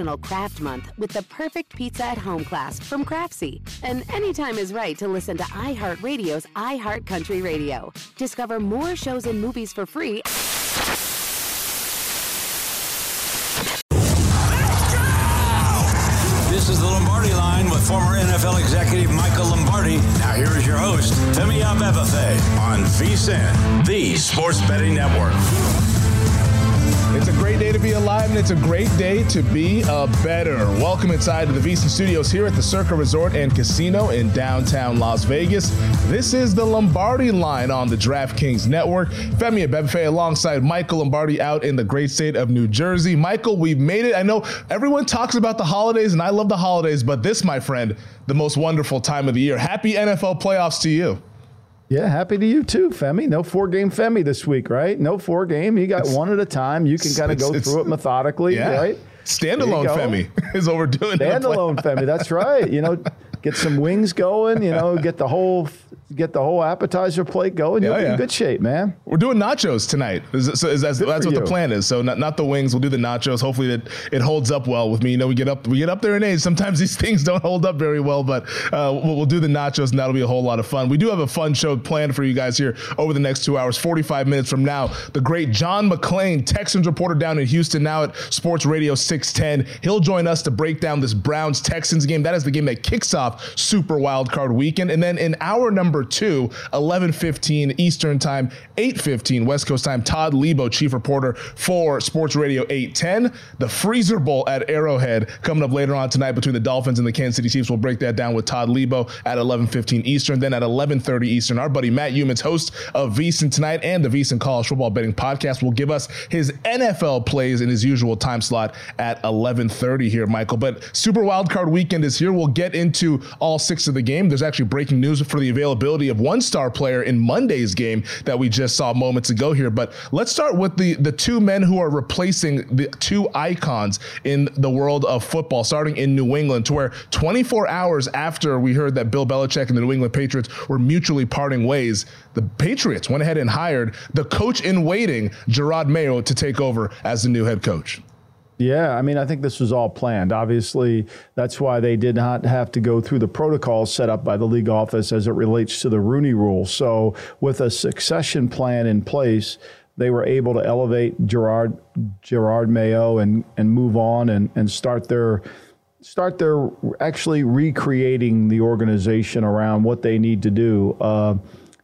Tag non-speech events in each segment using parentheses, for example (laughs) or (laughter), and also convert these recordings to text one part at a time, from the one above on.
National Craft Month with the perfect pizza at home class from Craftsy. And anytime is right to listen to iHeartRadio's iHeart Country Radio. Discover more shows and movies for free. This is the Lombardi line with former NFL executive Michael Lombardi. Now here is your host, Femi Abebefe on VSIN, the Sports Betting Network. It's a great day to be alive, and it's a great day to be a bettor. Welcome inside to the VSIN Studios here at the Circa Resort and Casino in downtown Las Vegas. This is the Lombardi line on the DraftKings Network. Femi Abebefe alongside Michael Lombardi out in the great state of New Jersey. Michael, we've made it. I know everyone talks about the holidays, and I love the holidays, but this, my friend, the most wonderful time of the year. Happy NFL playoffs to you. Yeah, happy to you too, Femi. No four game Femi this week, right? No four game. You got it's, one at a time. You can kind of go through it methodically, yeah. right? Standalone Femi (laughs) is overdoing it. Standalone Femi. That's right. You know, get some wings going. You know, get the whole get the whole appetizer plate going, you'll yeah, be yeah. in good shape, man. We're doing nachos tonight. Is, is, is, that's, that's what you. the plan is. So not, not the wings. We'll do the nachos. Hopefully that it holds up well with me. You know, we get up we get up there in age. Sometimes these (laughs) things don't hold up very well, but uh, we'll, we'll, do the nachos and that'll be a whole lot of fun. We do have a fun show planned for you guys here over the next two hours. 45 minutes from now, the great John McClain, Texans reporter down in Houston, now at Sports Radio 610. He'll join us to break down this Browns Texans game. That is the game that kicks off Super Wild Card Weekend. And then in hour number two, 11:15 Eastern Time, 8:15 West Coast Time. Todd Leabo, chief reporter for Sports Radio 810. The Freezer Bowl at Arrowhead coming up later on tonight between the Dolphins and the Kansas City Chiefs. We'll break that down with Todd Leabo at 11:15 Eastern. Then at 11:30 Eastern, our buddy Matt Youmans, host of VSIN tonight and the VSIN College Football Betting Podcast, will give us his NFL plays in his usual time slot at 11:30 here, Michael. But Super Wild Card Weekend is here. We'll get into all six of the game. There's actually breaking news for the availability of one star player in Monday's game that we just saw moments ago here. But let's start with the the two men who are replacing the two icons in the world of football, starting in New England, to where 24 hours after we heard that Bill Belichick and the New England Patriots were mutually parting ways, the Patriots went ahead and hired the coach in waiting, Jerod Mayo, to take over as the new head coach. Yeah, I mean, I think this was all planned. Obviously, that's why they did not have to go through the protocols set up by the league office as it relates to the Rooney rule. So, with a succession plan in place, they were able to elevate Gerard Jerod Mayo and and move on and and start their start their actually recreating the organization around what they need to do. Uh,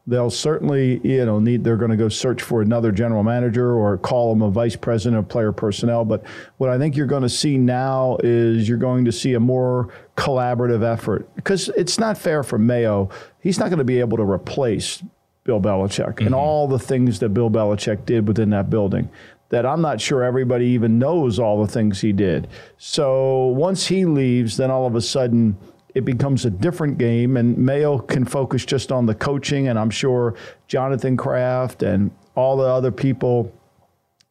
they'll certainly you know need they're going to go search for another general manager or call them a vice president of player personnel but what i think you're going to see now is you're going to see a more collaborative effort because it's not fair for mayo he's not going to be able to replace bill belichick mm-hmm. and all the things that bill belichick did within that building that I'm not sure everybody even knows all the things he did. So once he leaves, then all of a sudden it becomes a different game, and Mayo can focus just on the coaching. And I'm sure Jonathan Kraft and all the other people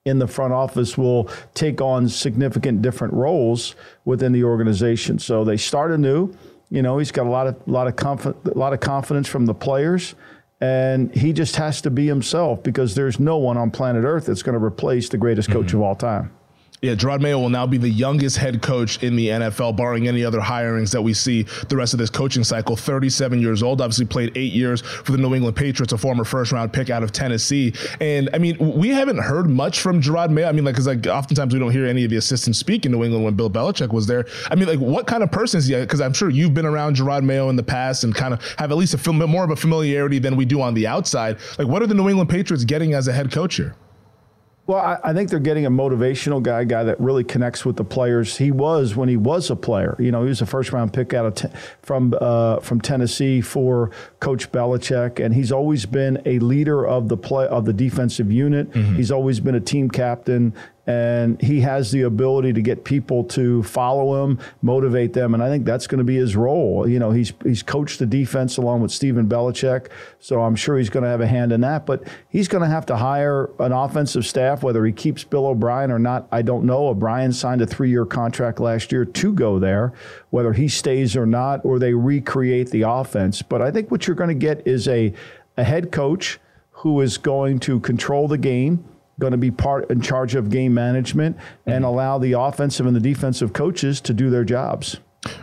in the front office will take on significant different roles within the organization. So they start anew. You know, he's got a lot of lot of a lot of confidence from the players, and he just has to be himself because there's no one on planet Earth that's going to replace the greatest coach mm-hmm. of all time. Yeah, Jerod Mayo will now be the youngest head coach in the NFL, barring any other hirings that we see the rest of this coaching cycle. 37 years old, obviously played eight years for the New England Patriots, a former first round pick out of Tennessee. And I mean, we haven't heard much from Jerod Mayo. I mean, like, because like oftentimes we don't hear any of the assistants speak in New England when Bill Belichick was there. I mean, like, what kind of person is he? Because I'm sure you've been around Jerod Mayo in the past and kind of have at least a film, more of a familiarity than we do on the outside. Like, what are the New England Patriots getting as a head coach here? Well, I, I, think they're getting a motivational guy, guy that really connects with the players. He was when he was a player. You know, he was a first round pick out of te- from uh, from Tennessee for Coach Belichick, and he's always been a leader of the play of the defensive unit. Mm-hmm. He's always been a team captain, and he has the ability to get people to follow him, motivate them, and I think that's going to be his role. You know, he's he's coached the defense along with Stephen Belichick, so I'm sure he's going to have a hand in that. But he's going to have to hire an offensive staff, whether he keeps Bill O'Brien or not. I don't know. O'Brien signed a three-year contract last year to go there, whether he stays or not, or they recreate the offense. But I think what you're going to get is a a head coach who is going to control the game going to be part in charge of game management and mm-hmm. allow the offensive and the defensive coaches to do their jobs.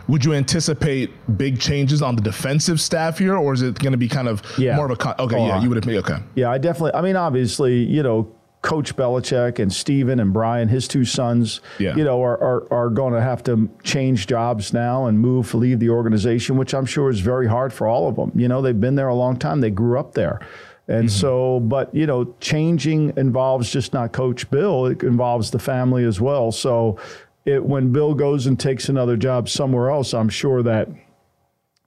Would you anticipate big changes on the defensive staff here, or is it going to be kind of yeah. more of a con- okay? Oh, yeah, you would have made okay. Yeah, I definitely. I mean, obviously, you know, Coach Belichick and Steven and Brian, his two sons, yeah. you know, are, are, are going to have to change jobs now and move, to leave the organization, which I'm sure is very hard for all of them. You know, they've been there a long time. They grew up there. And mm-hmm. so, but you know, changing involves just not Coach Bill; it involves the family as well. So, it, when Bill goes and takes another job somewhere else, I'm sure that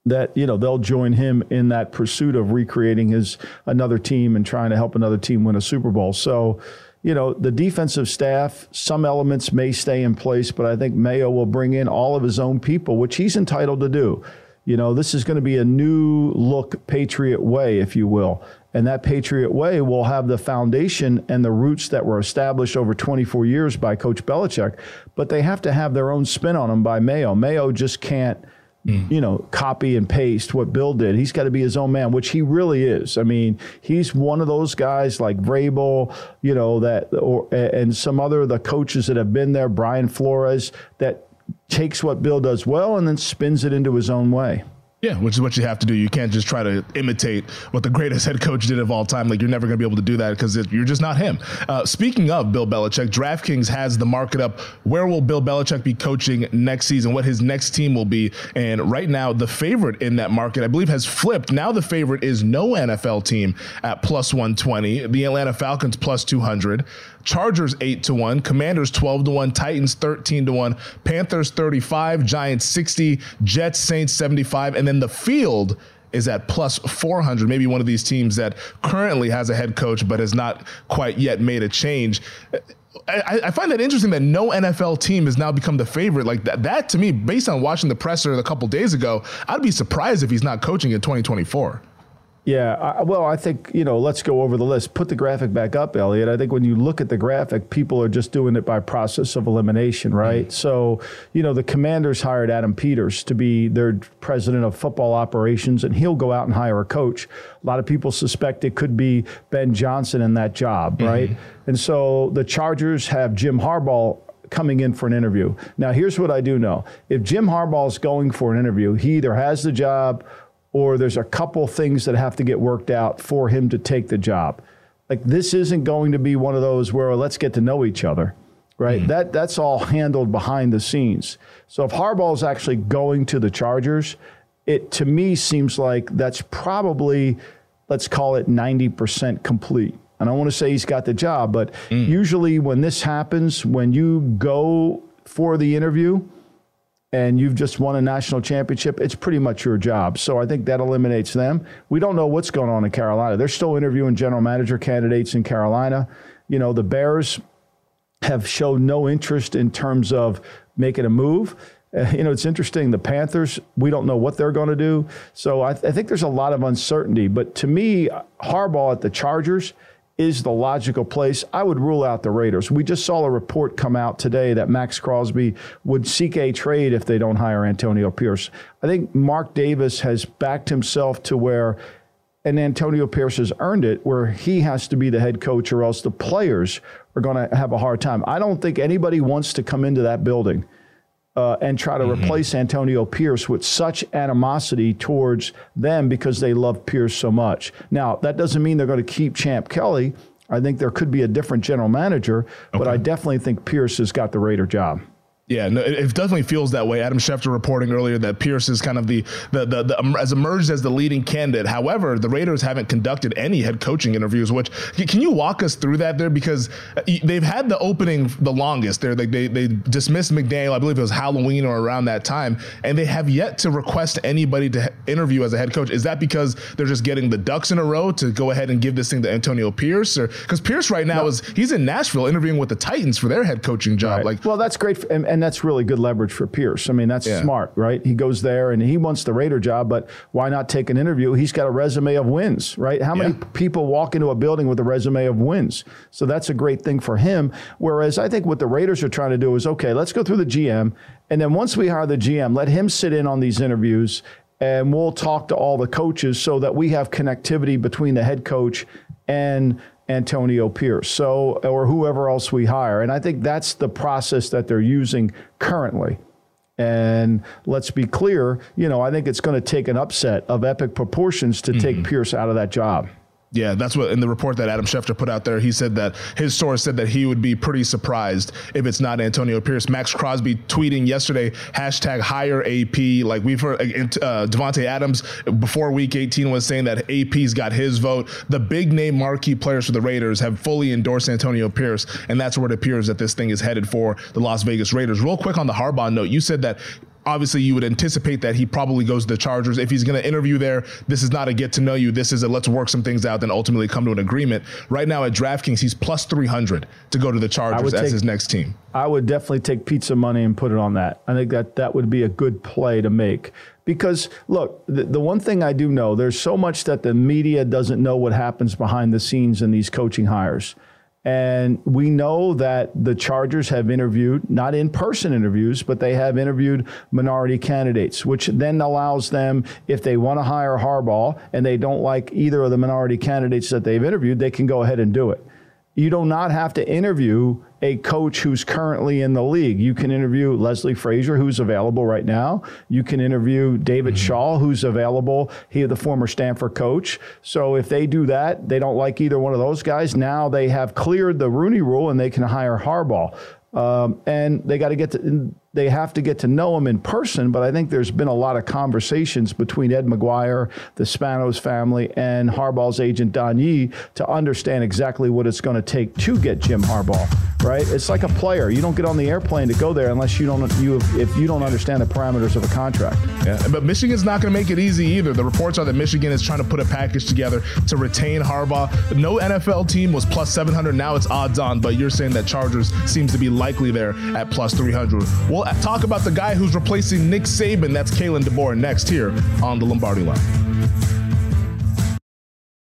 that you know they'll join him in that pursuit of recreating his another team and trying to help another team win a Super Bowl. So, you know, the defensive staff, some elements may stay in place, but I think Mayo will bring in all of his own people, which he's entitled to do. You know, this is going to be a new look Patriot way, if you will. And that Patriot way will have the foundation and the roots that were established over 24 years by Coach Belichick, but they have to have their own spin on them by Mayo. Mayo just can't, mm. you know, copy and paste what Bill did. He's got to be his own man, which he really is. I mean, he's one of those guys like Vrabel, you know, that or and some other of the coaches that have been there, Brian Flores, that takes what Bill does well and then spins it into his own way. Yeah, which is what you have to do. You can't just try to imitate what the greatest head coach did of all time. Like you're never going to be able to do that because you're just not him. Uh, speaking of Bill Belichick, DraftKings has the market up. Where will Bill Belichick be coaching next season? What his next team will be? And right now, the favorite in that market, I believe, has flipped. Now the favorite is no NFL team at plus 120. The Atlanta Falcons plus 200. Chargers 8 to 1, Commanders 12 to 1, Titans 13 to 1, Panthers 35, Giants 60, Jets Saints 75 and then the field is at plus 400 maybe one of these teams that currently has a head coach but has not quite yet made a change I, I, find that interesting that no NFL team has now become the favorite. Like that, that to me, based on watching the presser a couple days ago, I'd be surprised if he's not coaching in 2024. Yeah, I, well, I think, you know, let's go over the list. Put the graphic back up, Elliot. I think when you look at the graphic, people are just doing it by process of elimination, right? Mm. So, you know, the commanders hired Adam Peters to be their president of football operations, and he'll go out and hire a coach. A lot of people suspect it could be Ben Johnson in that job, mm-hmm. right? And so the Chargers have Jim Harbaugh coming in for an interview. Now, here's what I do know. If Jim Harbaugh is going for an interview, he either has the job or there's a couple things that have to get worked out for him to take the job. Like this isn't going to be one of those where let's get to know each other, right? Mm-hmm. That that's all handled behind the scenes. So if Harbaugh is actually going to the Chargers, it to me seems like that's probably let's call it 90% complete. And I don't want to say he's got the job, but mm. usually when this happens, when you go for the interview, and you've just won a national championship, it's pretty much your job. So I think that eliminates them. We don't know what's going on in Carolina. They're still interviewing general manager candidates in Carolina. You know, the Bears have shown no interest in terms of making a move. Uh, you know, it's interesting. The Panthers, we don't know what they're going to do. So I, th- I think there's a lot of uncertainty. But to me, Harbaugh at the Chargers, is the logical place. I would rule out the Raiders. We just saw a report come out today that Maxx Crosby would seek a trade if they don't hire Antonio Pierce. I think Mark Davis has backed himself to where and Antonio Pierce has earned it where he has to be the head coach or else the players are going to have a hard time. I don't think anybody wants to come into that building uh, and try to mm-hmm. replace Antonio Pierce with such animosity towards them because they love Pierce so much. Now, that doesn't mean they're going to keep Champ Kelly. I think there could be a different general manager, okay. but I definitely think Pierce has got the Raider job. Yeah, no, it, definitely feels that way. Adam Schefter reporting earlier that Pierce is kind of the, the, the, the um, as emerged as the leading candidate. However, the Raiders haven't conducted any head coaching interviews. Which can you walk us through that there because uh, they've had the opening the longest. There, they, they they dismissed McDaniel. I believe it was Halloween or around that time, and they have yet to request anybody to interview as a head coach. Is that because they're just getting the ducks in a row to go ahead and give this thing to Antonio Pierce, or because Pierce right now no. is he's in Nashville interviewing with the Titans for their head coaching job? Right. Like, well, that's great, for, and, and and that's really good leverage for Pierce. I mean, that's yeah. smart, right? He goes there and he wants the Raider job, but why not take an interview? He's got a resume of wins, right? How many yeah. people walk into a building with a resume of wins? So that's a great thing for him. Whereas I think what the Raiders are trying to do is okay, let's go through the GM. And then once we hire the GM, let him sit in on these interviews and we'll talk to all the coaches so that we have connectivity between the head coach and Antonio Pierce, so or whoever else we hire. And I think that's the process that they're using currently. And let's be clear, you know, I think it's going to take an upset of epic proportions to mm-hmm. take Pierce out of that job. Yeah, that's what in the report that Adam Schefter put out there. He said that his source said that he would be pretty surprised if it's not Antonio Pierce. Maxx Crosby tweeting yesterday hashtag hire AP. Like we've heard, uh, Davante Adams before Week 18 was saying that AP's got his vote. The big name marquee players for the Raiders have fully endorsed Antonio Pierce, and that's where it appears that this thing is headed for the Las Vegas Raiders. Real quick on the Harbaugh note, you said that obviously you would anticipate that he probably goes to the Chargers. If he's going to interview there, this is not a get to know you. This is a let's work some things out, then ultimately come to an agreement. Right now at DraftKings, he's plus 300 to go to the Chargers as take, his next team. I would definitely take pizza money and put it on that. I think that that would be a good play to make. Because look, the, the one thing I do know, there's so much that the media doesn't know what happens behind the scenes in these coaching hires. And we know that the Chargers have interviewed, not in person interviews, but they have interviewed minority candidates, which then allows them, if they want to hire Harbaugh and they don't like either of the minority candidates that they've interviewed, they can go ahead and do it. You do not have to interview a coach who's currently in the league. You can interview Leslie Frazier, who's available right now. You can interview David mm-hmm. Shaw, who's available. He, the former Stanford coach. So if they do that, they don't like either one of those guys. Now they have cleared the Rooney Rule and they can hire Harbaugh. Um, and they got to get to they have to get to know him in person. But I think there's been a lot of conversations between Ed McGuire, the Spanos family, and Harbaugh's agent Don Yee to understand exactly what it's going to take to get Jim Harbaugh. Right? It's like a player. You don't get on the airplane to go there unless you don't you if you don't understand the parameters of a contract. Yeah, but Michigan's not going to make it easy either. The reports are that Michigan is trying to put a package together to retain Harbaugh. No NFL team was plus 700. Now it's odds on, but you're saying that Chargers seems to be likely there at plus 300. Well, talk about the guy who's replacing Nick Saban. That's Kalen DeBoer next here on the Lombardi line.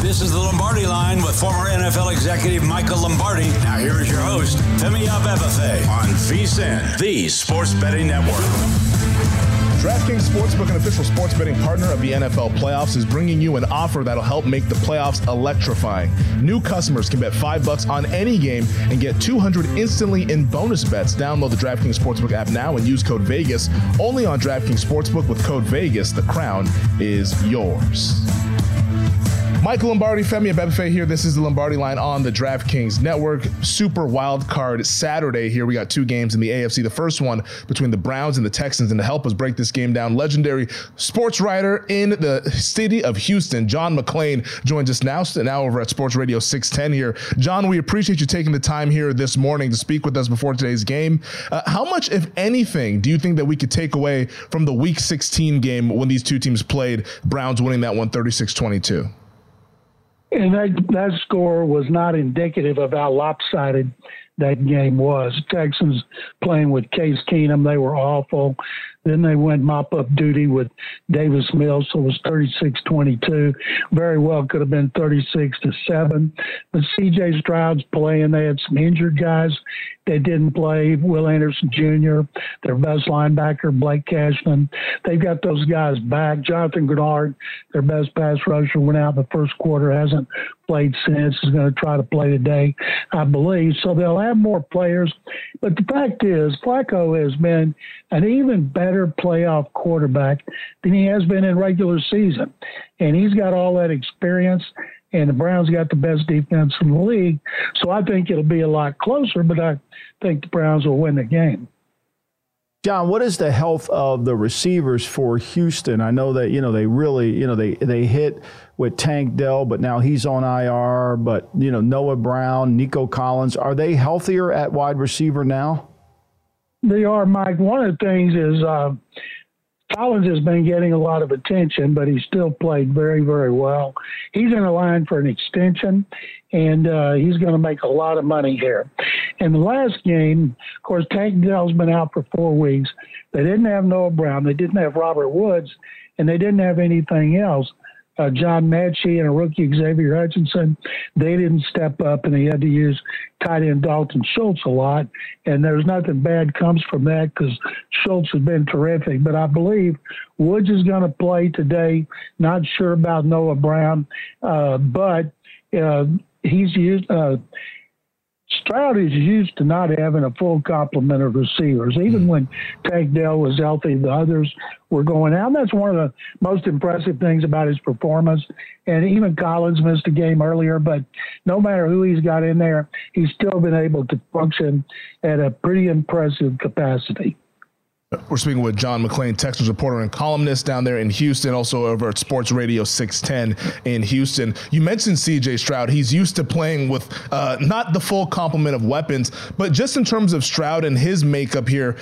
This is the Lombardi line with former NFL executive Michael Lombardi. Now here is your host, Femi Abebefe on VSIN, the Sports Betting Network. DraftKings Sportsbook, an official sports betting partner of the NFL playoffs, is bringing you an offer that'll help make the playoffs electrifying. New customers can bet five bucks on any game and get 200 instantly in bonus bets. Download the DraftKings Sportsbook app now and use code Vegas. Only on DraftKings Sportsbook with code Vegas, the crown is yours. Michael Lombardi, Femi Abebefe here. This is the Lombardi line on the DraftKings Network. Super wild card Saturday here. We got two games in the AFC. The first one between the Browns and the Texans. And to help us break this game down, legendary sports writer in the city of Houston, John McClain, joins us now, now over at Sports Radio 610 here. John, we appreciate you taking the time here this morning to speak with us before today's game. Uh, how much, if anything, do you think that we could take away from the Week 16 game when these two teams played, Browns winning that one 36 22? And that, that score was not indicative of how lopsided that game was. Texans playing with Case Keenum, they were awful. Then they went mop up duty with Davis Mills, so it was 36 22. Very well could have been 36 to 7. But CJ Stroud's playing. They had some injured guys that didn't play. Will Anderson Jr., their best linebacker, Blake Cashman. They've got those guys back. Jonathan Greenard, their best pass rusher, went out in the first quarter, hasn't played since, is going to try to play today, I believe. So they'll have more players. But the fact is, Flacco has been an even better playoff quarterback than he has been in regular season. And he's got all that experience and the Browns got the best defense in the league. So I think it'll be a lot closer, but I think the Browns will win the game. John, what is the health of the receivers for Houston? I know that you know they really you know they they hit with Tank Dell, but now he's on IR. But you know Noah Brown, Nico Collins, are they healthier at wide receiver now? They are, Mike. One of the things is uh, Collins has been getting a lot of attention, but he still played very, very well. He's in a line for an extension, and uh, he's going to make a lot of money here. In the last game, of course, Tank Dell's been out for four weeks. They didn't have Noah Brown, they didn't have Robert Woods, and they didn't have anything else uh, John Metchie and a rookie Xavier Hutchinson, they didn't step up, and he had to use tight end Dalton Schultz a lot. And there's nothing bad comes from that because Schultz has been terrific. But I believe Woods is going to play today. Not sure about Noah Brown, uh, but uh, he's used. Stroud is used to not having a full complement of receivers. Even hmm. when Tank Dell was healthy, the others were going out. And That's one of the most impressive things about his performance. And even Collins missed a game earlier, but no matter who he's got in there, he's still been able to function at a pretty impressive capacity. We're speaking with John McClain, Texas reporter and columnist down there in Houston, also over at Sports Radio 610 in Houston. You mentioned CJ Stroud. He's used to playing with uh, not the full complement of weapons, but just in terms of Stroud and his makeup here,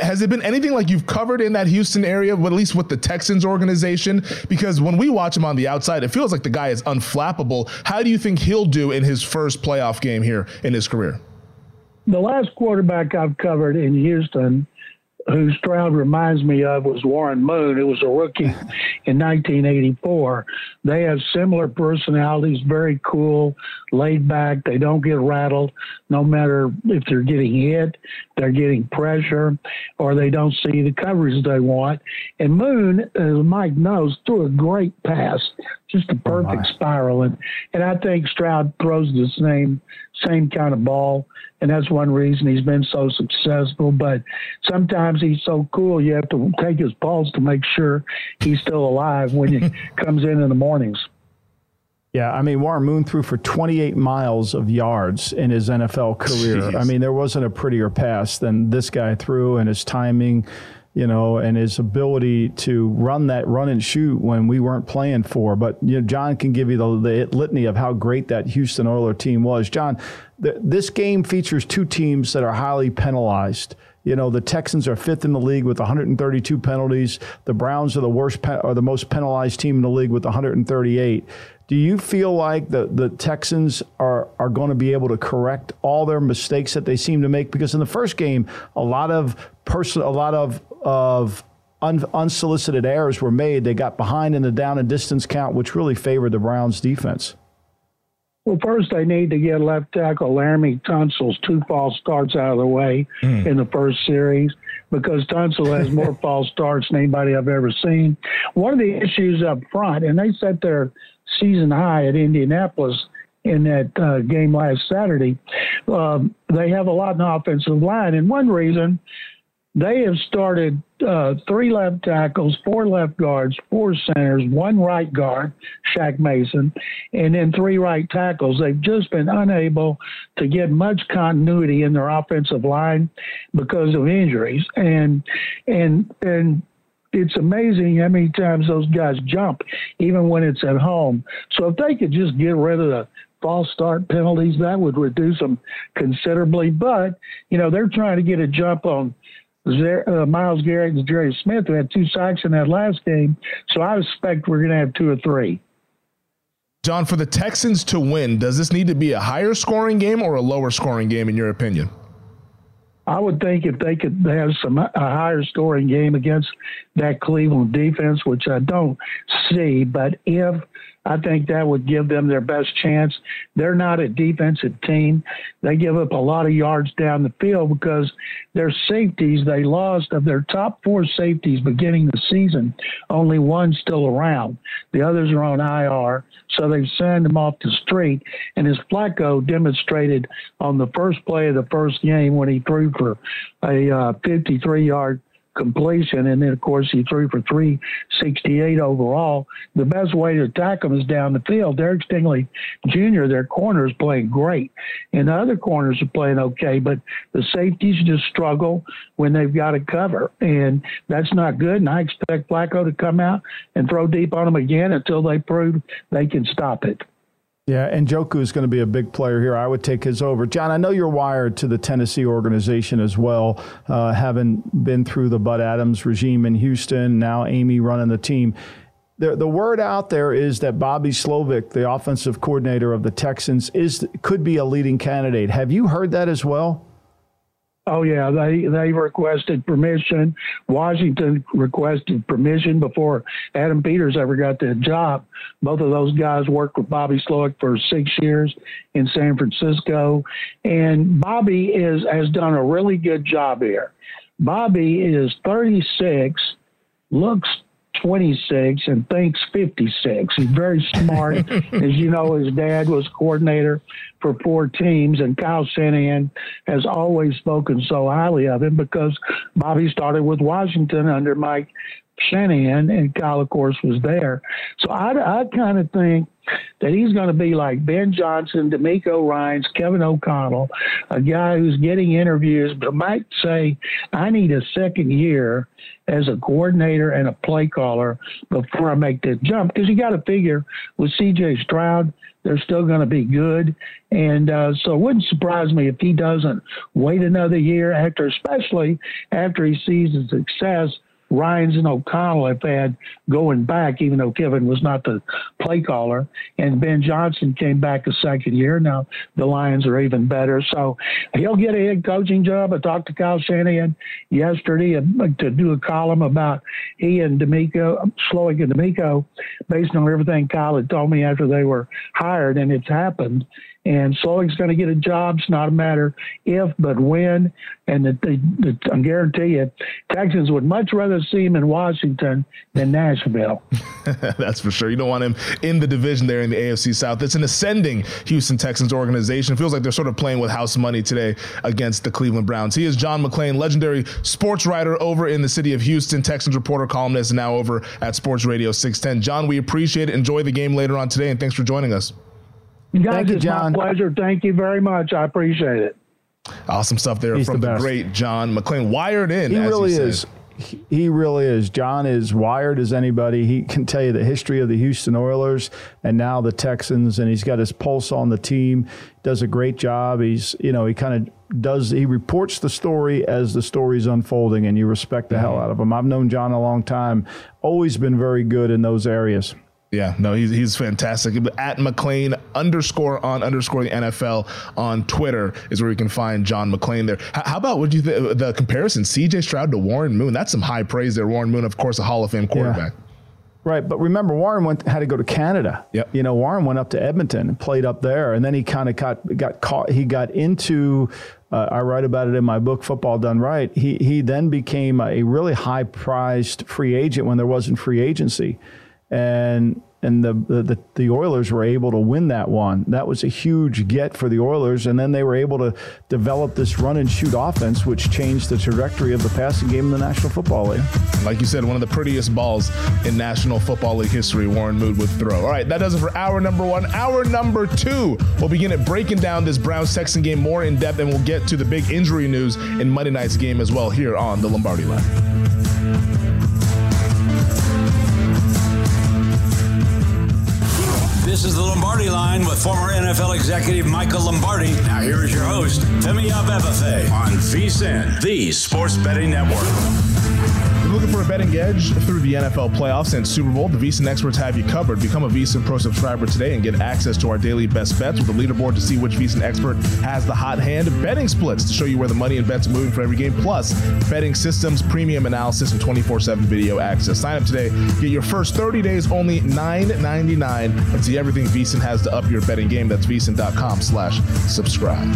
has it been anything like you've covered in that Houston area, at least with the Texans organization? Because when we watch him on the outside, it feels like the guy is unflappable. How do you think he'll do in his first playoff game here in his career? The last quarterback I've covered in Houston who Stroud reminds me of was Warren Moon, who was a rookie (laughs) in 1984. They have similar personalities, very cool, laid back. They don't get rattled no matter if they're getting hit, they're getting pressure, or they don't see the coverage they want. And Moon, as Mike knows, threw a great pass just a oh, perfect oh spiral. And and I think Stroud throws the same same kind of ball, and that's one reason he's been so successful. But sometimes he's so cool, you have to take his pulse to make sure he's still alive when he (laughs) comes in in the mornings. Yeah, I mean, Warren Moon threw for 28 miles of yards in his NFL career. Jeez. I mean, there wasn't a prettier pass than this guy threw, and his timing you know, and his ability to run that run and shoot when we weren't playing for. But you know, John can give you the, the litany of how great that Houston Oiler team was. John, the, this game features two teams that are highly penalized. You know, the Texans are fifth in the league with 132 penalties. The Browns are the worst, pe- are the most penalized team in the league with 138. Do you feel like the, the Texans are, are going to be able to correct all their mistakes that they seem to make? Because in the first game, a lot of person, a lot of of un, unsolicited errors were made. They got behind in the down and distance count, which really favored the Browns' defense. Well, first they need to get left tackle Laremy Tunsil's two false starts out of the way mm. in the first series because Tunsil has more (laughs) false starts than anybody I've ever seen. One of the issues up front, and they set their season high at Indianapolis in that uh, game last Saturday, um, they have a lot in the offensive line. And one reason they have started uh, three left tackles, four left guards, four centers, one right guard, Shaq Mason, and then three right tackles. They've just been unable to get much continuity in their offensive line because of injuries, and and and it's amazing how many times those guys jump, even when it's at home. So if they could just get rid of the false start penalties, that would reduce them considerably. But you know they're trying to get a jump on uh, Myles Garrett and Jerry Smith, who had two sacks in that last game. So I expect we're going to have two or three. John, for the Texans to win, does this need to be a higher scoring game or a lower scoring game, in your opinion? I would think if they could have some a higher scoring game against that Cleveland defense, which I don't see, but if I think that would give them their best chance. They're not a defensive team. They give up a lot of yards down the field because their safeties, they lost of their top four safeties beginning the season, only one's still around. The others are on IR. So they've sent him off the street. And as Flacco demonstrated on the first play of the first game when he threw for a uh, 53 yard completion, and then of course he threw for 368 overall. The best way to attack them is down the field. Derek Stingley Jr., their corner is playing great, and the other corners are playing okay, but the safeties just struggle when they've got to cover, and that's not good. And I expect Flacco to come out and throw deep on them again until they prove they can stop it. Yeah, and Njoku is going to be a big player here. I would take his over. John, I know you're wired to the Tennessee organization as well, uh, having been through the Bud Adams regime in Houston, now Amy running the team. The, the word out there is that Bobby Slowik, the offensive coordinator of the Texans, is could be a leading candidate. Have you heard that as well? Oh yeah, they they requested permission. Washington requested permission before Adam Peters ever got the job. Both of those guys worked with Bobby Slowik for six years in San Francisco, and Bobby is has done a really good job here. Bobby is 36, looks 26 and thinks 56. He's very smart. (laughs) As you know, his dad was coordinator for four teams, and Kyle Shanahan has always spoken so highly of him because Bobby started with Washington under Mike Shanahan, and Kyle, of course, was there. So I, I kind of think that he's going to be like Ben Johnson, DeMeco Ryans, Kevin O'Connell, a guy who's getting interviews, but might say, I need a second year as a coordinator and a play caller before I make that jump. Because you got to figure with CJ Stroud, they're still going to be good. And uh, so it wouldn't surprise me if he doesn't wait another year after, especially after he sees the success Ryans and O'Connell have had going back, even though Kevin was not the play caller. And Ben Johnson came back a second year. Now the Lions are even better. So he'll get a head coaching job. I talked to Kyle Shanahan yesterday to do a column about he and DeMeco, Slowik and DeMeco, based on everything Kyle had told me after they were hired, and it's happened. And Sully's going to get a job. It's not a matter if, but when. And the, the, the, I guarantee you, Texans would much rather see him in Washington than Nashville. (laughs) That's for sure. You don't want him in the division there in the AFC South. It's an ascending Houston Texans organization. It feels like they're sort of playing with house money today against the Cleveland Browns. He is John McClain, legendary sports writer over in the city of Houston, Texans reporter, columnist, and now over at Sports Radio 610. John, we appreciate it. Enjoy the game later on today, and thanks for joining us. Guys, Thank you, John. my pleasure. Thank you very much. I appreciate it. Awesome stuff there He's from the, the, great John McClain. Wired in. He really is. He really is. John is wired as anybody. He can tell you the history of the Houston Oilers and now the Texans, and he's got his pulse on the team. Does a great job. He's, you know, he kind of does. He reports the story as the story's unfolding, and you respect the mm-hmm. hell out of him. I've known John a long time. Always been very good in those areas. Yeah, no, he's he's fantastic. At McClain underscore on underscore the NFL on Twitter is where you can find John McClain there. How, about what do you think the comparison CJ Stroud to Warren Moon? That's some high praise there. Warren Moon, of course, a Hall of Fame quarterback. Yeah. Right, but remember Warren went had to go to Canada. Yep. You know, Warren went up to Edmonton and played up there, and then he kind of got got caught. He got into. Uh, I write about it in my book, Football Done Right. He he then became a really high prized free agent when there wasn't free agency and and the, the the Oilers were able to win that one. That was a huge get for the Oilers, and then they were able to develop this run and shoot offense, which changed the trajectory of the passing game in the National Football League. Like you said, one of the prettiest balls in National Football League history. Warren Moon would throw. All right, that does it for hour number one. Hour number two, we'll begin at breaking down this Browns Texan game more in depth, and we'll get to the big injury news in Monday night's game as well here on the Lombardi Line. This is the Lombardi line with former NFL executive Michael Lombardi. Now here is your host, Femi Abebefe on VSIN, the Sports Betting Network looking for a betting edge through the NFL playoffs and Super Bowl, the VSIN experts have you covered. Become a VSIN Pro subscriber today and get access to our daily best bets with a leaderboard to see which VSIN expert has the hot hand, betting splits to show you where the money and bets are moving for every game, plus betting systems, premium analysis, and 24-7 video access. Sign up today. Get your first 30 days only $9.99 and see everything VSIN has to up your betting game. That's VSIN.com slash subscribe.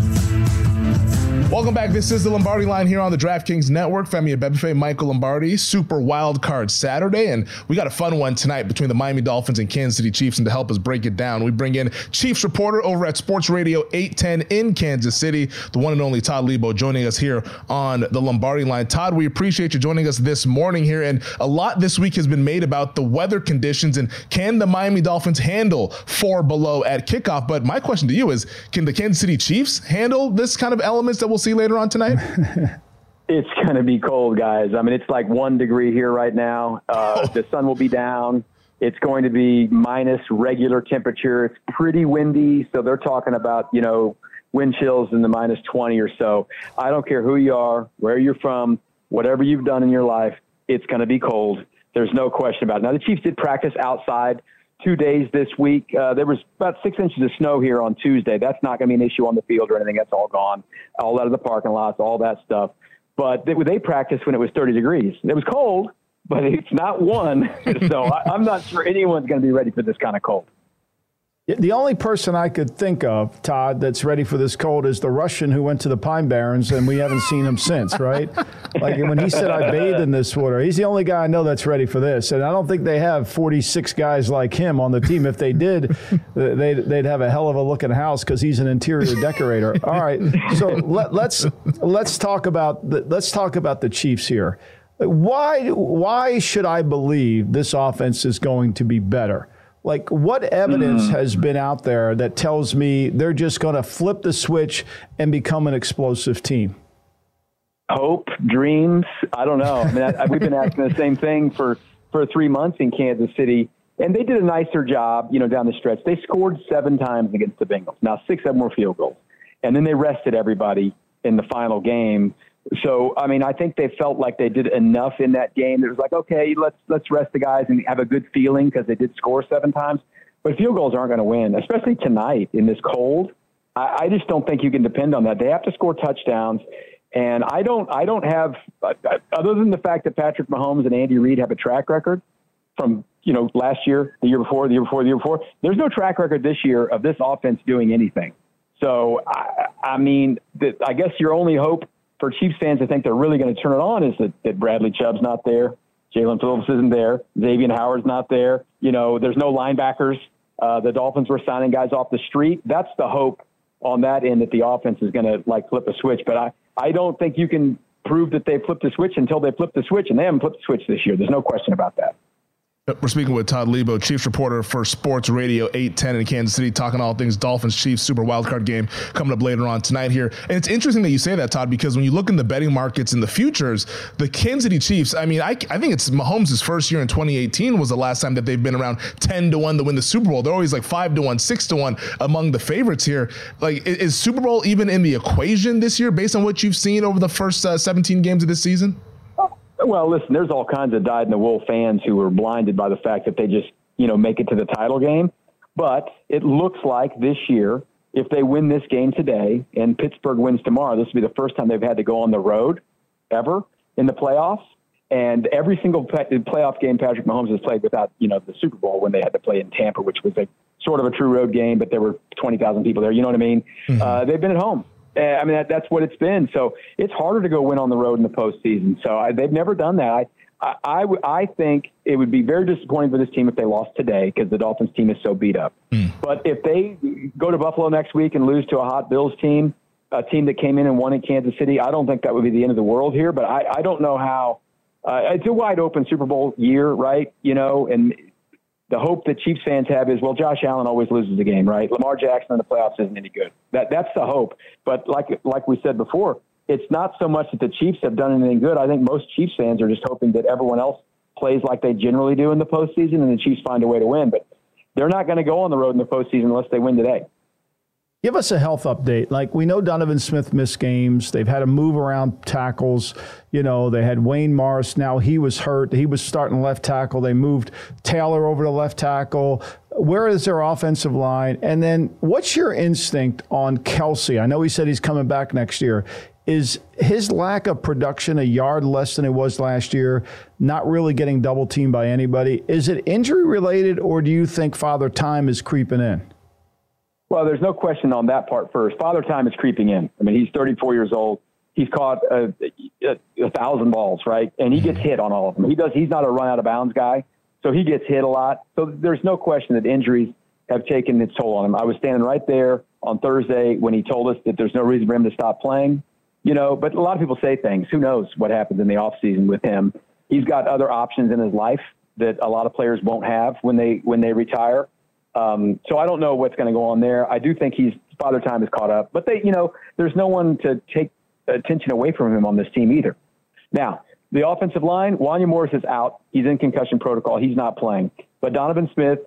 Welcome back. This is the Lombardi line here on the DraftKings Network. Femi Abebefe, Michael Lombardi, Super Wild Card Saturday. And we got a fun one tonight between the Miami Dolphins and Kansas City Chiefs. And to help us break it down, we bring in Chiefs reporter over at Sports Radio 810 in Kansas City, the one and only Todd Leabo, joining us here on the Lombardi line. Todd, we appreciate you joining us this morning here. And a lot this week has been made about the weather conditions and can the Miami Dolphins handle four below at kickoff? But my question to you is can the Kansas City Chiefs handle this kind of elements that we'll see later on tonight? (laughs) it's going to be cold, guys. I mean, it's like one degree here right now. Uh, oh. The sun will be down. It's going to be minus regular temperature. It's pretty windy, so they're talking about you know wind chills in the minus 20 or so. I don't care who you are, where you're from, whatever you've done in your life, it's going to be cold. There's no question about it. Now, the Chiefs did practice outside two days this week. Uh, there was about six inches of snow here on Tuesday. That's not going to be an issue on the field or anything. That's all gone, all out of the parking lots, all that stuff. But they, they practiced when it was 30 degrees. It was cold, but it's not one. (laughs) so I, I'm not sure anyone's going to be ready for this kind of cold. The only person I could think of, Todd, that's ready for this cold is the Russian who went to the Pine Barrens, and we haven't seen him since, right? like when he said, I bathed in this water, he's the only guy I know that's ready for this. And I don't think they have 46 guys like him on the team. If they did, (laughs) they'd, they'd have a hell of a looking house because he's an interior decorator. All right. So let, let's, let's, talk about the, let's talk about the Chiefs here. Why, why should I believe this offense is going to be better? Like, what evidence mm. has been out there that tells me they're just going to flip the switch and become an explosive team? Hope, dreams. I don't know. I mean, I, we've been asking the same thing for, for three months in Kansas City, and they did a nicer job, you know, down the stretch. They scored seven times against the Bengals. Now, six of them were field goals. And then they rested everybody in the final game. So, I mean, I think they felt like they did enough in that game. It was like, okay, let's let's rest the guys and have a good feeling because they did score seven times. But field goals aren't going to win, especially tonight in this cold. I, I just don't think you can depend on that. They have to score touchdowns, and I don't. I don't have uh, other than the fact that Patrick Mahomes and Andy Reid have a track record from you know last year, the year before, the year before, the year before. There's no track record this year of this offense doing anything. So, I, I mean, the, I guess your only hope for Chiefs fans I think they're really going to turn it on is that, that Bradley Chubb's not there, Jaelan Phillips isn't there, Xavier Howard's not there. You know, there's no linebackers. Uh, the Dolphins were signing guys off the street. That's the hope on that end that the offense is going to like flip a switch. But I, I don't think you can prove that they flipped the switch until they flip the switch, and they haven't flipped the switch this year. There's no question about that. We're speaking with Todd Leabo, Chiefs reporter for Sports Radio 810 in Kansas City, talking all things Dolphins Chiefs Super Wildcard game coming up later on tonight here. And it's interesting that you say that, Todd, because when you look in the betting markets in the futures, the Kansas City Chiefs, I mean, I, I think it's Mahomes' first year in 2018 was the last time that they've been around 10 to 1 to win the Super Bowl. They're always like 5 to 1, 6 to 1 among the favorites here. Like, is Super Bowl even in the equation this year based on what you've seen over the first uh, 17 games of this season? Well, listen, there's all kinds of dyed in the wool fans who were blinded by the fact that they just, you know, make it to the title game. But it looks like this year, if they win this game today and Pittsburgh wins tomorrow, this will be the first time they've had to go on the road ever in the playoffs. And every single playoff game Patrick Mahomes has played without, you know, the Super Bowl when they had to play in Tampa, which was a sort of a true road game, but there were 20,000 people there. You know what I mean? Mm-hmm. Uh, they've been at home. Uh, I mean, that, that's what it's been. So it's harder to go win on the road in the postseason. So I, they've never done that. I, I, I, think it would be very disappointing for this team if they lost today because the Dolphins team is so beat up. Mm. But if they go to Buffalo next week and lose to a hot Bills team, a team that came in and won in Kansas City, I don't think that would be the end of the world here. But I, I don't know how. Uh, it's a wide open Super Bowl year, right? You know, and the hope that Chiefs fans have is, well, Josh Allen always loses the game, right? Lamar Jackson in the playoffs isn't any good. That that's the hope. But like like we said before, it's not so much that the Chiefs have done anything good. I think most Chiefs fans are just hoping that everyone else plays like they generally do in the postseason, and the Chiefs find a way to win. But they're not going to go on the road in the postseason unless they win today. Give us a health update. Like we know Donovan Smith missed games. They've had to move around tackles. You know, they had Wanya Morris. Now he was hurt. He was starting left tackle. They moved Taylor over to left tackle. Where is their offensive line? And then what's your instinct on Kelce? I know he said he's coming back next year. Is his lack of production a yard less than it was last year, not really getting double teamed by anybody? Is it injury related, or do you think Father Time is creeping in? Well, there's no question on that part first. Father Time is creeping in. I mean, he's 34 years old. He's caught a, a, a thousand balls, right? And he gets hit on all of them. He does. He's not a run out of bounds guy, so he gets hit a lot. So there's no question that injuries have taken its toll on him. I was standing right there on Thursday when he told us that there's no reason for him to stop playing. You know, but a lot of people say things. Who knows what happens in the off season with him? He's got other options in his life that a lot of players won't have when they when they retire. Um, so I don't know what's going to go on there. I do think he's father time is caught up, but they, you know, there's no one to take attention away from him on this team either. Now, the offensive line, Wanya Morris is out. He's in concussion protocol. He's not playing. But Donovan Smith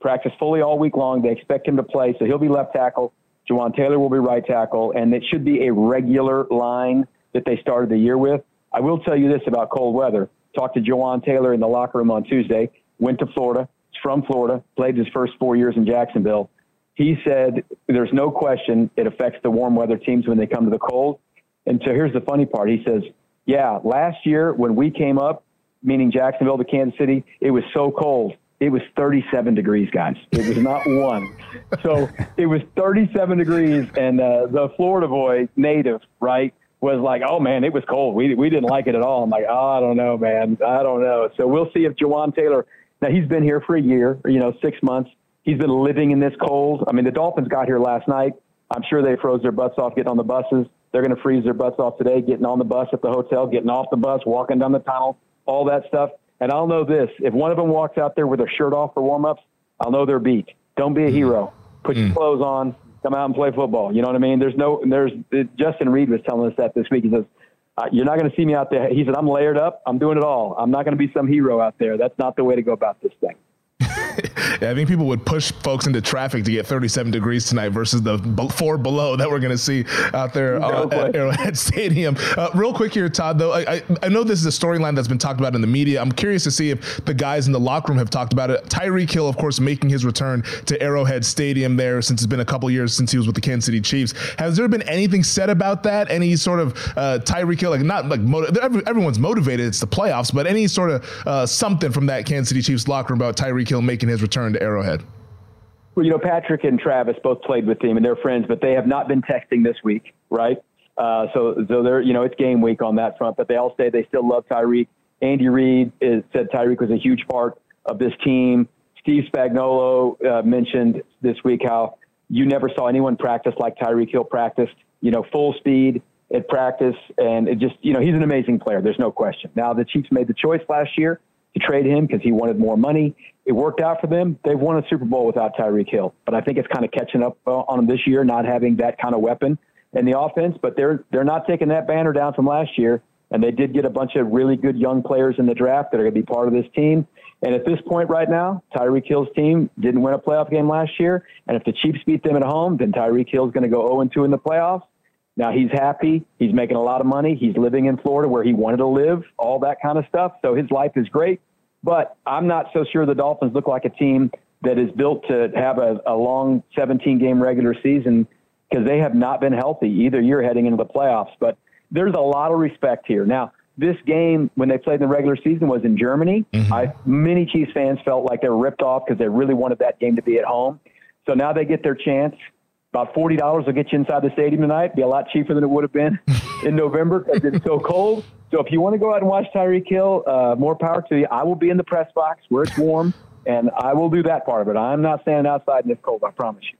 practiced fully all week long. They expect him to play, so he'll be left tackle. Jawaan Taylor will be right tackle, and it should be a regular line that they started the year with. I will tell you this about cold weather. Talked to Jawaan Taylor in the locker room on Tuesday. Went to Florida from Florida, played his first four years in Jacksonville. He said there's no question it affects the warm weather teams when they come to the cold. And so here's the funny part. He says, yeah, last year when we came up, meaning Jacksonville to Kansas City, it was so cold. It was 37 degrees, guys. It was not one. (laughs) So it was 37 degrees, and uh, the Florida boy, native, right, was like, "Oh man, it was cold. We we didn't like it at all." I'm like, "Oh, I don't know, man. I don't know." So we'll see if Jawaan Taylor now he's been here for a year, or, you know, six months. He's been living in this cold. I mean, the Dolphins got here last night. I'm sure they froze their butts off getting on the buses. They're going to freeze their butts off today, getting on the bus at the hotel, getting off the bus, walking down the tunnel, all that stuff. And I'll know this: if one of them walks out there with their shirt off for warm-ups, I'll know they're beat. Don't be a hero. Put mm. your clothes on. Come out and play football. You know what I mean? There's no. There's. Justin Reid was telling us that this week. He says uh, you're not going to see me out there. He said, I'm layered up. I'm doing it all. I'm not going to be some hero out there. That's not the way to go about this thing. (laughs) yeah, I think people would push folks into traffic to get 37 degrees tonight versus the four below that we're going to see out there no uh, at Arrowhead (laughs) Stadium. Uh, real quick here, Todd, though, I, I, I know this is a storyline that's been talked about in the media. I'm curious to see if the guys in the locker room have talked about it. Tyreek Hill, of course, making his return to Arrowhead Stadium there since it's been a couple years since he was with the Kansas City Chiefs. Has there been anything said about that? Any sort of uh, Tyreek Hill, like not like motiv- everyone's motivated, it's the playoffs, but any sort of uh, something from that Kansas City Chiefs locker room about Tyreek Hill making his return to Arrowhead? well, you know, Patrick and Travis both played with him and they're friends, but they have not been texting this week, right? Uh, so, so they're, you know, it's game week on that front, but they all say they still love Tyreek. Andy Reid said Tyreek was a huge part of this team. Steve Spagnuolo uh, mentioned this week how you never saw anyone practice like Tyreek Hill practiced, you know, full speed at practice. And it just, you know, he's an amazing player. There's no question. Now, the Chiefs made the choice last year to trade him because he wanted more money. It worked out for them. They've won a Super Bowl without Tyreek Hill, but I think it's kind of catching up uh, on them this year, not having that kind of weapon in the offense. But they're they're not taking that banner down from last year, and they did get a bunch of really good young players in the draft that are going to be part of this team. And at this point right now, Tyreek Hill's team didn't win a playoff game last year, and if the Chiefs beat them at home, then Tyreek Hill's going to go 0 2 in the playoffs. Now he's happy. He's making a lot of money. He's living in Florida where he wanted to live, all that kind of stuff. So his life is great. But I'm not so sure the Dolphins look like a team that is built to have a, a long 17 game regular season because they have not been healthy either year heading into the playoffs. But there's a lot of respect here. Now, this game, when they played in the regular season, was in Germany. Mm-hmm. I, many Chiefs fans felt like they were ripped off because they really wanted that game to be at home. So now they get their chance. About forty dollars will get you inside the stadium tonight. Be a lot cheaper than it would have been (laughs) in November because it's so cold. So if you want to go out and watch Tyreek Hill, uh, more power to you. I will be in the press box where it's warm, and I will do that part of it. I'm not standing outside in this cold. I promise you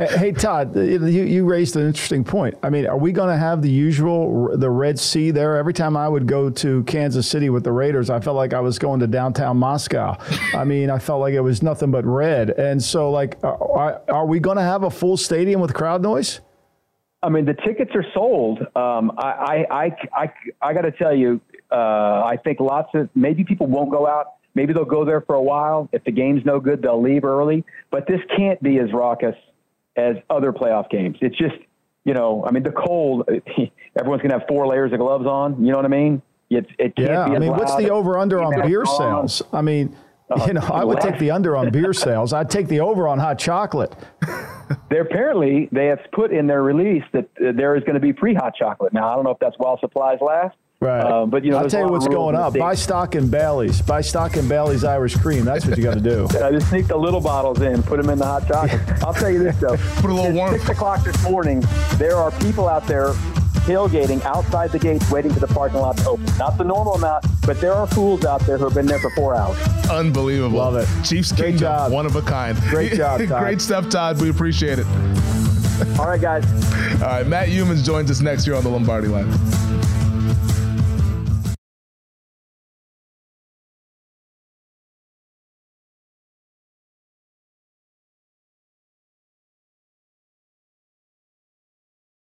hey Todd, you, you raised an interesting point. I mean, are we going to have the usual the Red Sea there? Every time I would go to Kansas City with the Raiders, I felt like I was going to downtown Moscow. I mean, I felt like it was nothing but red. And so, like, uh, are, are we going to have a full stadium with crowd noise? I mean, the tickets are sold. Um, I, I, I, I, I got to tell you, uh, I think lots of maybe people won't go out. Maybe they'll go there for a while. If the game's no good, they'll leave early. But this can't be as raucous as other playoff games. It's just, you know, I mean, the cold, (laughs) everyone's going to have four layers of gloves on. You know what I mean? It's, it can't yeah, be I mean, what's the over under on beer sales? I mean, uh, you know, I would take the under on beer (laughs) sales. I'd take the over on hot chocolate. they apparently they have put in their release that uh, there is going to be free hot chocolate. Now I don't know if that's while supplies last, Right. Uh, but you know, I'll tell you what's going up. Buy stock in Bailey's. Buy stock in Bailey's Irish Cream. That's what you got to do. (laughs) I just sneak the little bottles in, put them in the hot chocolate. I'll tell you this though. Put a little warm. Six o'clock this morning, there are people out there tailgating outside the gates, waiting for the parking lot to open. Not the normal amount, but there are fools out there who have been there for four hours. Unbelievable. Love it. Chiefs Great job. One of a kind. Great job, (laughs) Todd. Great stuff, Todd. We appreciate it. All right, guys. (laughs) All right, Matt Youmans joins us next year on the Lombardi line.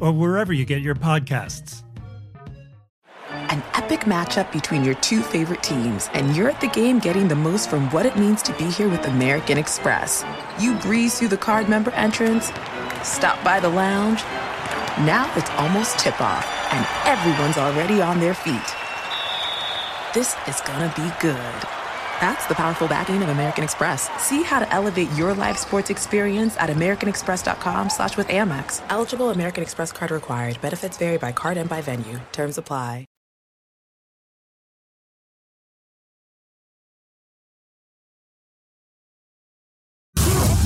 or wherever you get your podcasts. An epic matchup between your two favorite teams, and you're at the game getting the most from what it means to be here with American Express. You breeze through the card member entrance, stop by the lounge. Now it's almost tip off, and everyone's already on their feet. This is gonna be good. That's the powerful backing of American Express. See how to elevate your live sports experience at americanexpress.com slash with Amex. Eligible American Express card required. Benefits vary by card and by venue. Terms apply.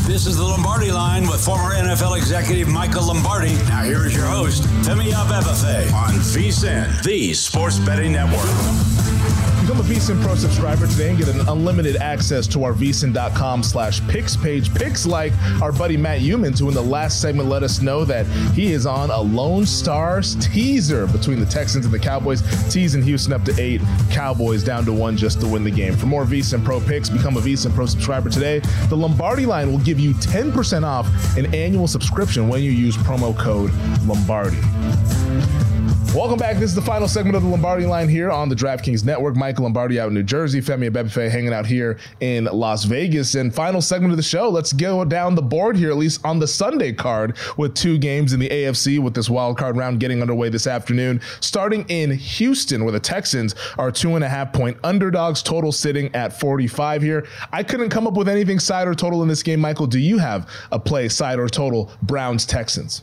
This is the Lombardi line with former NFL executive Michael Lombardi. Now here is your host, Femi Abebefe on VSIN, the Sports Betting Network. Become a VSIN Pro subscriber today and get an unlimited access to our VSIN.com slash picks page. Picks like our buddy Matt Youmans, who in the last segment let us know that he is on a Lone Stars teaser between the Texans and the Cowboys. Teasing Houston up to eight, Cowboys down to one just to win the game. For more VSIN Pro picks, become a VSIN Pro subscriber today. The Lombardi line will give you 10% off an annual subscription when you use promo code Lombardi. Welcome back. This is the final segment of the Lombardi line here on the DraftKings Network. Michael Lombardi out in New Jersey, Femi Abebefe hanging out here in Las Vegas. And final segment of the show, let's go down the board here, at least on the Sunday card, with two games in the AFC with this wild card round getting underway this afternoon. Starting in Houston, where the Texans are two and a half point underdogs, total sitting at 45 here. I couldn't come up with anything side or total in this game. Michael, do you have a play side or total Browns Texans?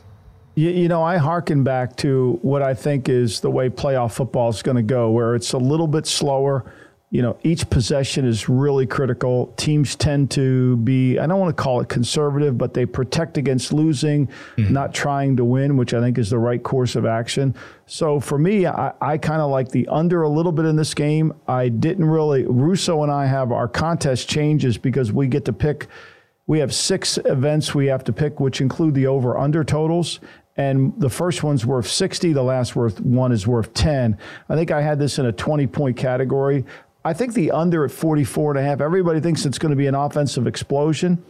You, you, know, I hearken back to what I think is the way playoff football is going to go, where it's a little bit slower. You know, each possession is really critical. Teams tend to be, I don't want to call it conservative, but they protect against losing, mm-hmm. not trying to win, which I think is the right course of action. So for me, I, I kind of like the under a little bit in this game. I didn't really, Russo and I have our contest changes because we get to pick we have six events we have to pick, which include the over under totals and the first one's worth 60 the last worth one is worth 10 i think i had this in a 20 point category. I think the under at 44 and a half everybody thinks it's going to be an offensive explosion.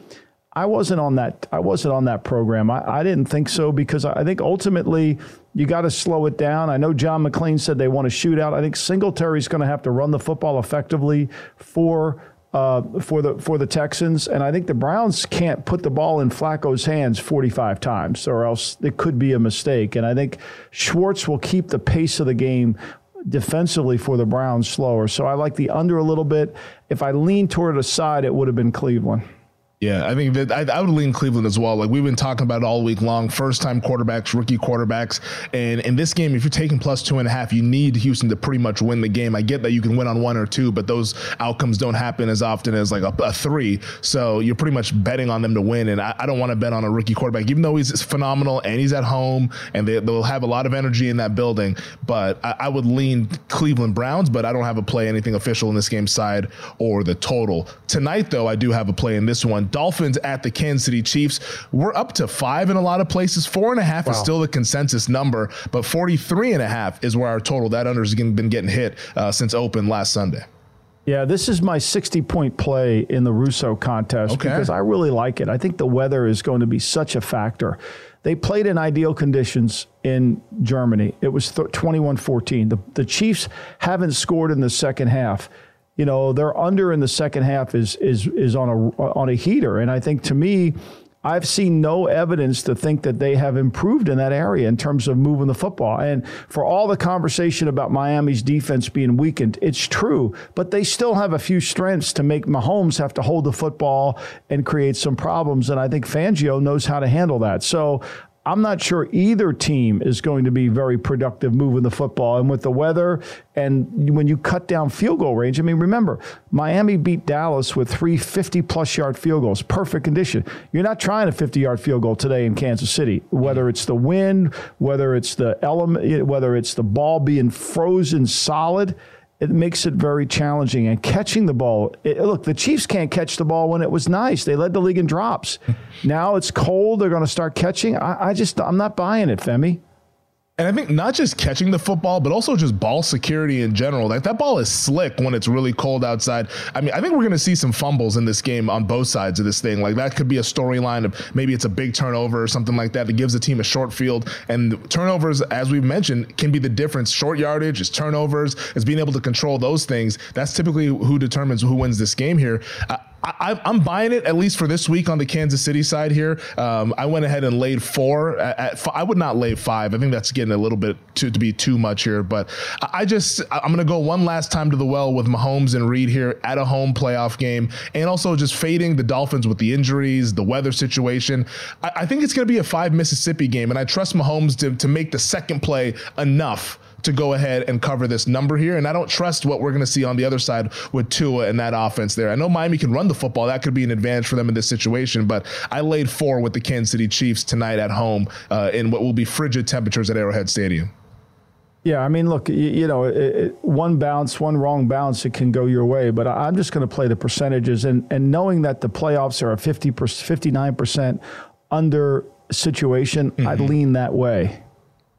I wasn't on that i wasn't on that program. I, I didn't think so because i think ultimately you got to slow it down. I know john McClain said they want to shoot out. I think singletary's going to have to run the football effectively for uh, for the for the Texans, and I think the Browns can't put the ball in Flacco's hands 45 times, or else it could be a mistake. And I think Schwartz will keep the pace of the game defensively for the Browns slower. So I like the under a little bit. If I lean toward a side, it would have been Cleveland. Yeah, I think that I, I, would lean Cleveland as well. Like we've been talking about all week long. First time quarterbacks, rookie quarterbacks. And in this game, if you're taking plus two and a half, you need Houston to pretty much win the game. I get that you can win on one or two, but those outcomes don't happen as often as like a, a three. So you're pretty much betting on them to win. And I, I don't want to bet on a rookie quarterback, even though he's phenomenal and he's at home and they, will have a lot of energy in that building. But I, I would lean Cleveland Browns, but I don't have a play anything official in this game side or the total. Tonight, though, I do have a play in this one. Dolphins at the Kansas City Chiefs. We're up to five in a lot of places. Four and a half wow. is still the consensus number, but 43 and a half is where our total that under has been getting hit uh, since open last Sunday. Yeah, this is my 60 point play in the Russo contest okay. because I really like it. I think the weather is going to be such a factor. They played in ideal conditions in Germany. It was 21 14. The, the Chiefs haven't scored in the second half you know, their under in the second half is is is on a on a heater, and I think to me. I've seen no evidence to think that they have improved in that area in terms of moving the football. And for all the conversation about Miami's defense being weakened, it's true, but they still have a few strengths to make Mahomes have to hold the football and create some problems. And I think Fangio knows how to handle that. So I'm not sure either team is going to be very productive moving the football. And with the weather and when you cut down field goal range, I mean, remember, Miami beat Dallas with three 50 plus yard field goals, perfect condition. You're not trying a 50 yard field goal today in Kansas City, whether it's the wind, whether it's the element, whether it's the ball being frozen solid it makes it very challenging. And catching the ball, it, look, the Chiefs can't catch the ball when it was nice. They led the league in drops. (laughs) now it's cold. They're going to start catching. I, I just, I'm not buying it, Femi. And I think not just catching the football, but also just ball security in general. Like that ball is slick when it's really cold outside. I mean, I think we're going to see some fumbles in this game on both sides of this thing. Like that could be a storyline of maybe it's a big turnover or something like that that gives the team a short field. And turnovers, as we've mentioned, can be the difference. Short yardage is turnovers, is being able to control those things. That's typically who determines who wins this game here. I, am buying it at least for this week on the Kansas City side here. Um, I went ahead and laid four. At, at, I would not lay five. I think that's getting a little bit too, to be too much here. But I just I'm going to go one last time to the well with Mahomes and Reid here at a home playoff game, and also just fading the Dolphins with the injuries, the weather situation. I, I think it's going to be a five Mississippi game, and I trust Mahomes to to make the second play enough to go ahead and cover this number here. And I don't trust what we're going to see on the other side with Tua and that offense there. I know Miami can run the football. That could be an advantage for them in this situation. But I laid four with the Kansas City Chiefs tonight at home uh, in what will be frigid temperatures at Arrowhead Stadium. Yeah, I mean, look, you, you know, it, it, one bounce, one wrong bounce, it can go your way. But I, am just going to play the percentages. And, and knowing that the playoffs are a 50 59% under situation, mm-hmm. I'd lean that way.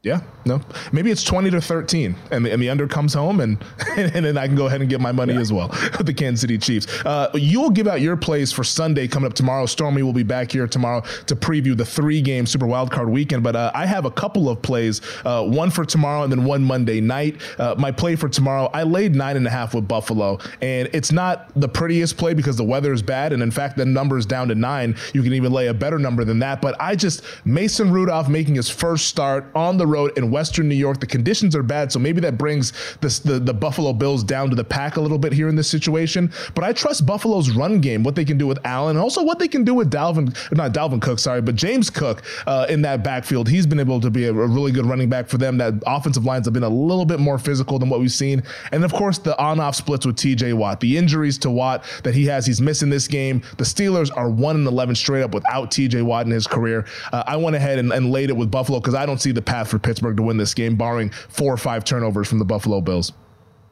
Yeah, no, maybe it's twenty to thirteen, and the, and the under comes home, (laughs) and and then I can go ahead and get my money yeah. as well with the Kansas City Chiefs. Uh, you will give out your plays for Sunday coming up tomorrow. Stormy will be back here tomorrow to preview the three game Super Wildcard weekend. But uh, I have a couple of plays, uh, one for tomorrow and then one Monday night. Uh, my play for tomorrow, I laid nine and a half with Buffalo, and it's not the prettiest play because the weather is bad, and in fact the number is down to nine. You can even lay a better number than that. But I just Mason Rudolph making his first start on the road in Western New York. The conditions are bad, so maybe that brings the the Buffalo Bills down to the pack a little bit here in this situation. But I trust Buffalo's run game, what they can do with Allen, and also what they can do with Dalvin, not Dalvin Cook, sorry, but James Cook uh, in that backfield. He's been able to be a, a really good running back for them. That offensive lines have been a little bit more physical than what we've seen, and of course the on-off splits with T.J. Watt. The injuries to Watt that he has, he's missing this game. The Steelers are one and eleven straight up without T.J. Watt in his career. Uh, I went ahead and, and laid it with Buffalo because I don't see the path for Pittsburgh to win this game, barring four or five turnovers from the Buffalo Bills.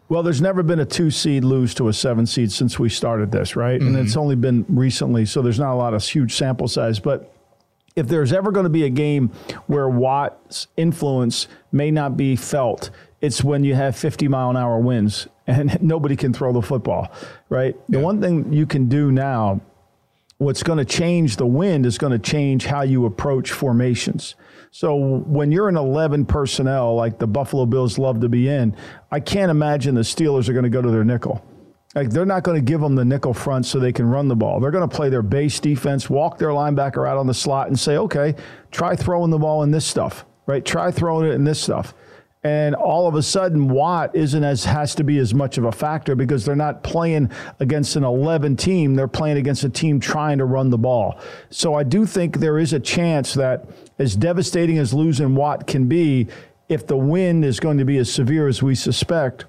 Well, there's never been a two seed lose to a seven seed since we started this, right? Mm-hmm. And it's only been recently, so there's not a lot of huge sample size. But if there's ever going to be a game where Watt's influence may not be felt, it's when you have 50 mile an hour winds (laughs) and nobody can throw the football, right? Yeah. The one thing you can do now, what's going to change the wind is going to change how you approach formations. So when you're in 11 personnel like the Buffalo Bills love to be in, I can't imagine the Steelers are going to go to their nickel. Like they're not going to give them the nickel front so they can run the ball. They're going to play their base defense, walk their linebacker out on the slot, and say, "Okay, try throwing the ball in this stuff, right? Try throwing it in this stuff." and all of a sudden Watt isn't as has to be as much of a factor because they're not playing against an 11 team they're playing against a team trying to run the ball so I do think there is a chance that as devastating as losing Watt can be if the wind is going to be as severe as we suspect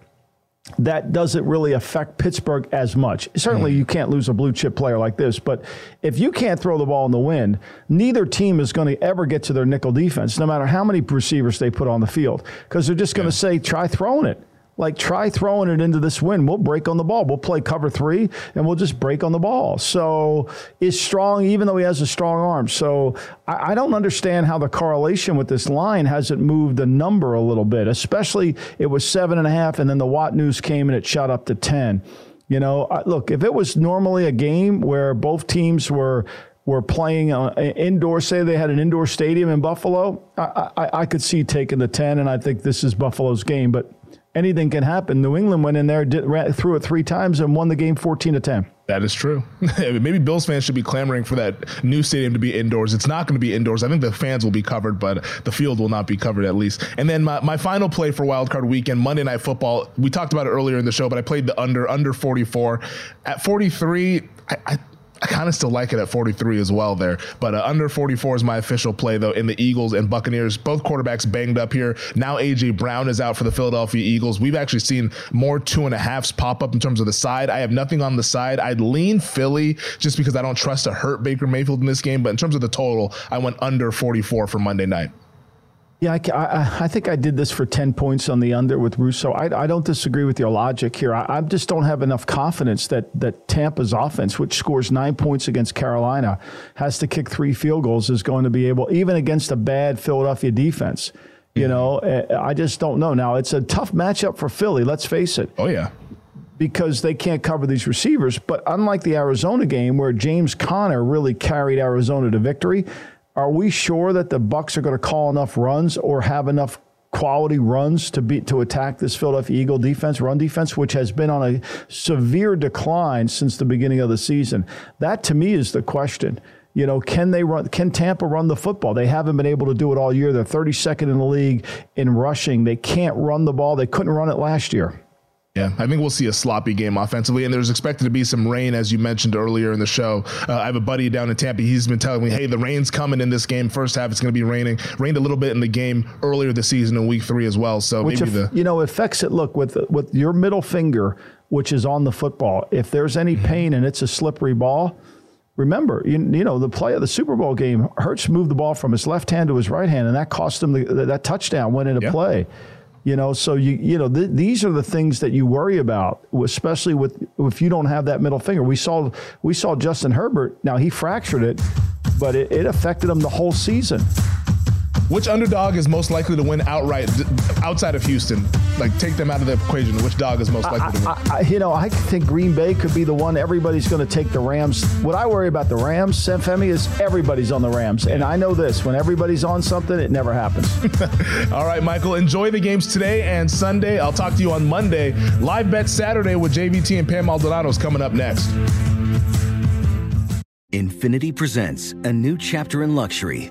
that doesn't really affect Pittsburgh as much. Certainly, mm. you can't lose a blue chip player like this, but if you can't throw the ball in the wind, neither team is going to ever get to their nickel defense, no matter how many receivers they put on the field, because they're just going to yeah. say, try throwing it. Like, try throwing it into this wind. We'll break on the ball. We'll play cover three and we'll just break on the ball. So, is strong, even though he has a strong arm. So, I, I, don't understand how the correlation with this line hasn't moved the number a little bit, especially it was seven and a half, and then the Watt news came and it shot up to 10. You know, look, if it was normally a game where both teams were were playing uh, indoor, say they had an indoor stadium in Buffalo, I, I, I could see taking the 10, and I think this is Buffalo's game. But anything can happen. New England went in there, did, ran, threw it three times, and won the game 14 to 10. That is true. (laughs) Maybe Bills fans should be clamoring for that new stadium to be indoors. It's not going to be indoors. I think the fans will be covered, but the field will not be covered at least. And then my, my final play for wildcard weekend, Monday Night Football. We talked about it earlier in the show, but I played the under under 44 at 43. I, I I kind of still like it at 43 as well there. But uh, under 44 is my official play, though, in the Eagles and Buccaneers. Both quarterbacks banged up here. Now A.J. Brown is out for the Philadelphia Eagles. We've actually seen more two and a halfs pop up in terms of the side. I have nothing on the side. I'd lean Philly just because I don't trust to hurt Baker Mayfield in this game. But in terms of the total, I went under 44 for Monday night. Yeah, I, I, I, think I did this for 10 points on the under with Russo. I, I don't disagree with your logic here. I, I, just don't have enough confidence that, that Tampa's offense, which scores nine points against Carolina, has to kick three field goals, is going to be able, even against a bad Philadelphia defense. You mm-hmm. know, eh, I just don't know. Now, it's a tough matchup for Philly, let's face it. Oh, yeah because they can't cover these receivers. But unlike the Arizona game where James Conner really carried Arizona to victory, are we sure that the Bucks are going to call enough runs or have enough quality runs to beat to attack this Philadelphia Eagle defense, run defense, which has been on a severe decline since the beginning of the season. That to me is the question. You know, can they run? Can Tampa run the football? They haven't been able to do it all year. They're 32nd in the league in rushing. They can't run the ball. They couldn't run it last year. Yeah, I think we'll see a sloppy game offensively, and there's expected to be some rain, as you mentioned earlier in the show. Uh, I have a buddy down in Tampa. He's been telling me, "Hey, the rain's coming in this game. First half, it's going to be raining. Rained a little bit in the game earlier this season in Week Three as well. So which maybe if, the you know affects it. Look with with your middle finger, which is on the football. If there's any Mm-hmm. pain and it's a slippery ball, remember, you, you know the play of the Super Bowl game. Hurts moved the ball from his left hand to his right hand, and that cost him the, that touchdown went into Yeah. play. You know, so you you know th- these are the things that you worry about, especially with if you don't have that middle finger. We saw we saw Justin Herbert. Now he fractured it, but it, it affected him the whole season. Which underdog is most likely to win outright d- outside of Houston? Like, take them out of the equation. Which dog is most likely to win? I, I, you know, I think Green Bay could be the one. Everybody's going to take the Rams. What I worry about the Rams, Femi, is everybody's on the Rams, and I know this: when everybody's on something, it never happens. (laughs) All right, Michael, enjoy the games today and Sunday. I'll talk to you on Monday. Live bet Saturday with JVT and Pam Maldonado is coming up next. Infiniti presents a new chapter in luxury,